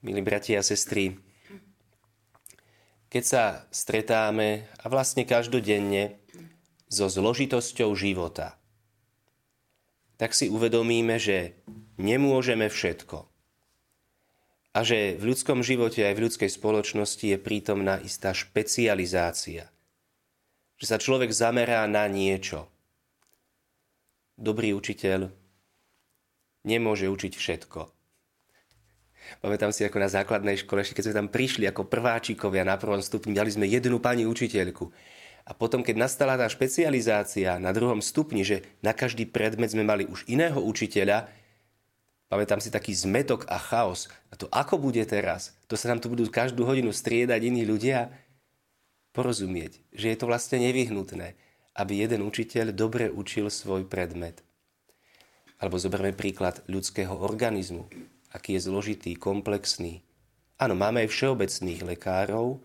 milí bratia a sestry, keď sa stretáme a vlastne každodenne so zložitosťou života, tak si uvedomíme, že nemôžeme všetko. A že v ľudskom živote aj v ľudskej spoločnosti je prítomná istá špecializácia. Že sa človek zamerá na niečo. Dobrý učiteľ nemôže učiť všetko. Pamätám si, ako na základnej škole, keď sme tam prišli ako prváčikovia na prvom stupni, mali sme jednu pani učiteľku. A potom, keď nastala tá špecializácia na druhom stupni, že na každý predmet sme mali už iného učiteľa, pamätám si taký zmetok a chaos. A to ako bude teraz? To sa nám tu budú každú hodinu striedať iní ľudia? Porozumieť, že je to vlastne nevyhnutné, aby jeden učiteľ dobre učil svoj predmet. Alebo zoberme príklad ľudského organizmu, aký je zložitý, komplexný. Áno, máme aj všeobecných lekárov,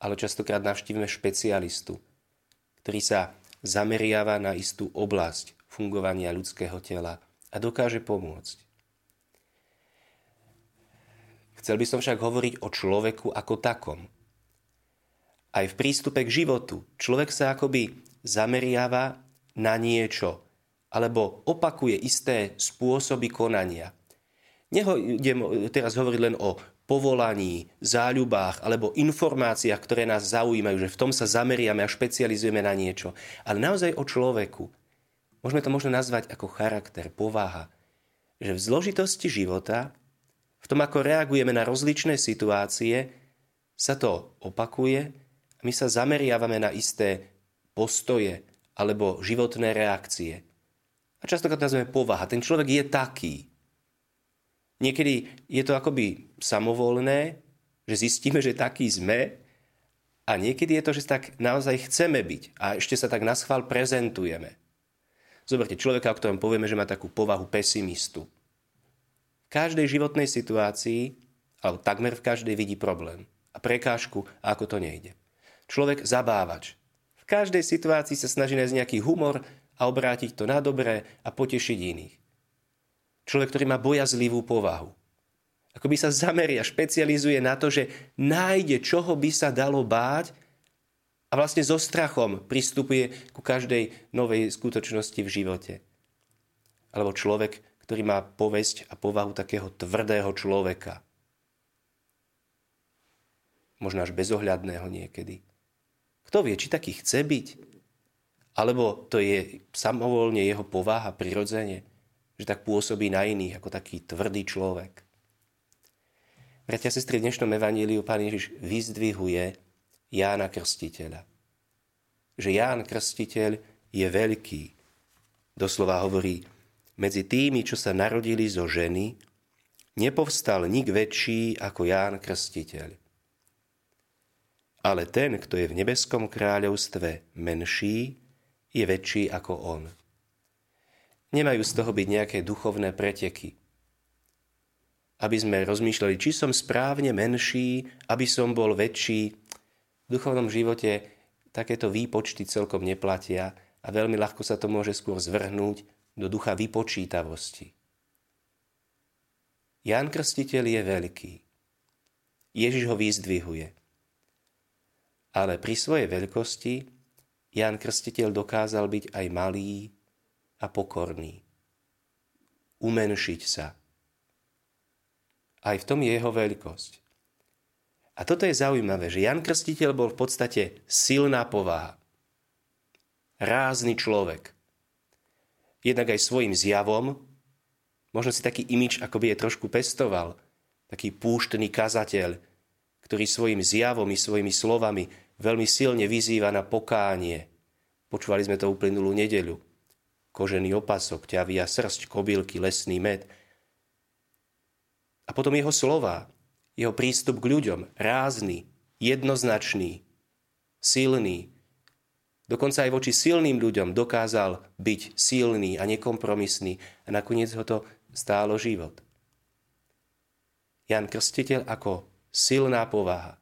ale častokrát navštívime špecialistu, ktorý sa zameriava na istú oblasť fungovania ľudského tela a dokáže pomôcť. Chcel by som však hovoriť o človeku ako takom. Aj v prístupe k životu človek sa akoby zameriava na niečo, alebo opakuje isté spôsoby konania. Nehodem teraz hovoriť len o povolaní, záľubách alebo informáciách, ktoré nás zaujímajú, že v tom sa zameriame a špecializujeme na niečo, ale naozaj o človeku. Môžeme to možno nazvať ako charakter, povaha. Že v zložitosti života, v tom, ako reagujeme na rozličné situácie, sa to opakuje a my sa zameriavame na isté postoje alebo životné reakcie. A častokrát nazveme povaha. Ten človek je taký. Niekedy je to akoby samovolné, že zistíme, že taký sme a niekedy je to, že tak naozaj chceme byť a ešte sa tak na schvál prezentujeme. Zoberte človeka, o ktorom povieme, že má takú povahu pesimistu. V každej životnej situácii, alebo takmer v každej vidí problém a prekážku a ako to nejde. Človek zabávač. V každej situácii sa snaží nájsť nejaký humor a obrátiť to na dobré a potešiť iných. Človek, ktorý má bojazlivú povahu. Ako by sa zameria, špecializuje na to, že nájde, čoho by sa dalo báť a vlastne so strachom pristupuje ku každej novej skutočnosti v živote. Alebo človek, ktorý má povesť a povahu takého tvrdého človeka. Možno až bezohľadného niekedy. Kto vie, či taký chce byť? Alebo to je samovolne jeho povaha, prirodzene, že tak pôsobí na iných ako taký tvrdý človek. Bratia sestry, v dnešnom evaníliu pán Ježiš vyzdvihuje Jána Krstiteľa. Že Ján Krstiteľ je veľký. Doslova hovorí, medzi tými, čo sa narodili zo ženy, nepovstal nik väčší ako Ján Krstiteľ. Ale ten, kto je v nebeskom kráľovstve menší, je väčší ako on. Nemajú z toho byť nejaké duchovné preteky. Aby sme rozmýšľali, či som správne menší, aby som bol väčší. V duchovnom živote takéto výpočty celkom neplatia a veľmi ľahko sa to môže skôr zvrhnúť do ducha vypočítavosti. Ján Krstiteľ je veľký. Ježiš ho vyzdvihuje. Ale pri svojej veľkosti Ján Krstiteľ dokázal byť aj malý a pokorný. Umenšiť sa. Aj v tom je jeho veľkosť. A toto je zaujímavé, že Jan Krstiteľ bol v podstate silná povaha. Rázny človek. Jednak aj svojim zjavom, možno si taký imič akoby je trošku pestoval, taký púštny kazateľ, ktorý svojim zjavom i svojimi slovami veľmi silne vyzýva na pokánie. Počúvali sme to uplynulú nedeľu. Kožený opasok, ťavia srst, kobylky, lesný med. A potom jeho slova, jeho prístup k ľuďom, rázny, jednoznačný, silný. Dokonca aj voči silným ľuďom dokázal byť silný a nekompromisný a nakoniec ho to stálo život. Jan Krstiteľ ako silná povaha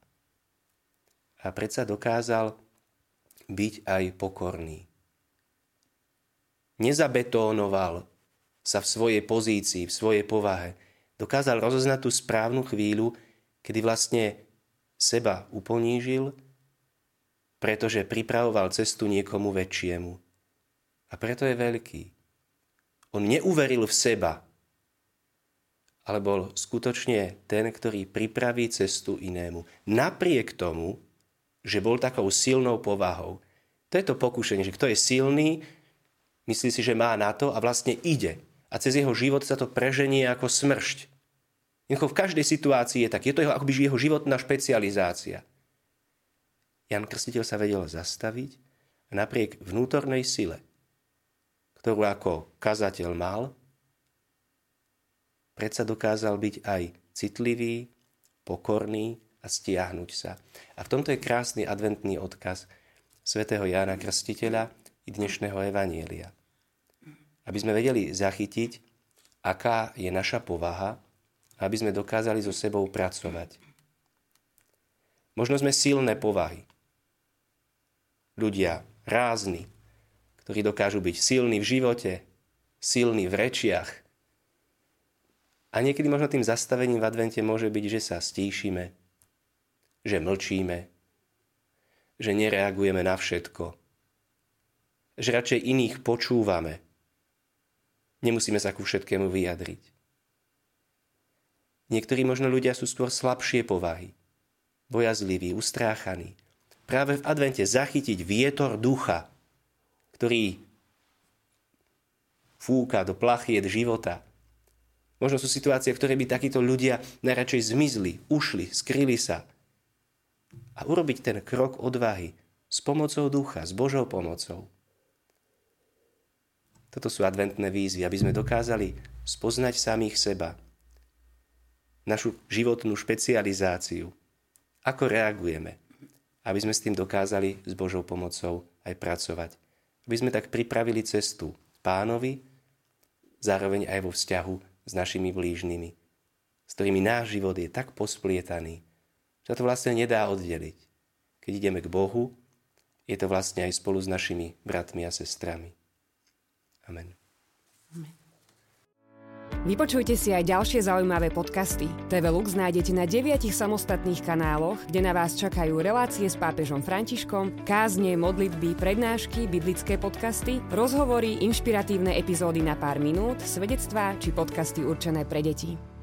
a predsa dokázal byť aj pokorný. Nezabetónoval sa v svojej pozícii, v svojej povahe. Dokázal rozoznať tú správnu chvíľu, kedy vlastne seba uponížil, pretože pripravoval cestu niekomu väčšiemu. A preto je veľký. On neuveril v seba, ale bol skutočne ten, ktorý pripraví cestu inému. Napriek tomu, že bol takou silnou povahou. To je to pokušenie, že kto je silný, myslí si, že má na to a vlastne ide. A cez jeho život sa to preženie ako smršť. Jednoducho v každej situácii je tak. Je to jeho, akoby jeho životná špecializácia. Jan Krstiteľ sa vedel zastaviť a napriek vnútornej sile, ktorú ako kazateľ mal, predsa dokázal byť aj citlivý, pokorný a stiahnuť sa. A v tomto je krásny adventný odkaz svätého Jána Krstiteľa i dnešného Evanielia. Aby sme vedeli zachytiť, aká je naša povaha, aby sme dokázali so sebou pracovať. Možno sme silné povahy. Ľudia rázni, ktorí dokážu byť silní v živote, silní v rečiach, a niekedy možno tým zastavením v advente môže byť, že sa stíšime, že mlčíme, že nereagujeme na všetko, že radšej iných počúvame. Nemusíme sa ku všetkému vyjadriť. Niektorí možno ľudia sú skôr slabšie povahy, bojazliví, ustráchaní. Práve v advente zachytiť vietor ducha, ktorý fúka do plachiet života, Možno sú situácie, v ktoré by takíto ľudia najradšej zmizli, ušli, skryli sa. A urobiť ten krok odvahy s pomocou ducha, s Božou pomocou. Toto sú adventné výzvy, aby sme dokázali spoznať samých seba, našu životnú špecializáciu, ako reagujeme, aby sme s tým dokázali s Božou pomocou aj pracovať. Aby sme tak pripravili cestu pánovi, zároveň aj vo vzťahu s našimi blížnymi, s ktorými náš život je tak posplietaný, že sa to vlastne nedá oddeliť. Keď ideme k Bohu, je to vlastne aj spolu s našimi bratmi a sestrami. Amen. Amen. Vypočujte si aj ďalšie zaujímavé podcasty. TV Lux nájdete na deviatich samostatných kanáloch, kde na vás čakajú relácie s pápežom Františkom, kázne, modlitby, prednášky, biblické podcasty, rozhovory, inšpiratívne epizódy na pár minút, svedectvá či podcasty určené pre deti.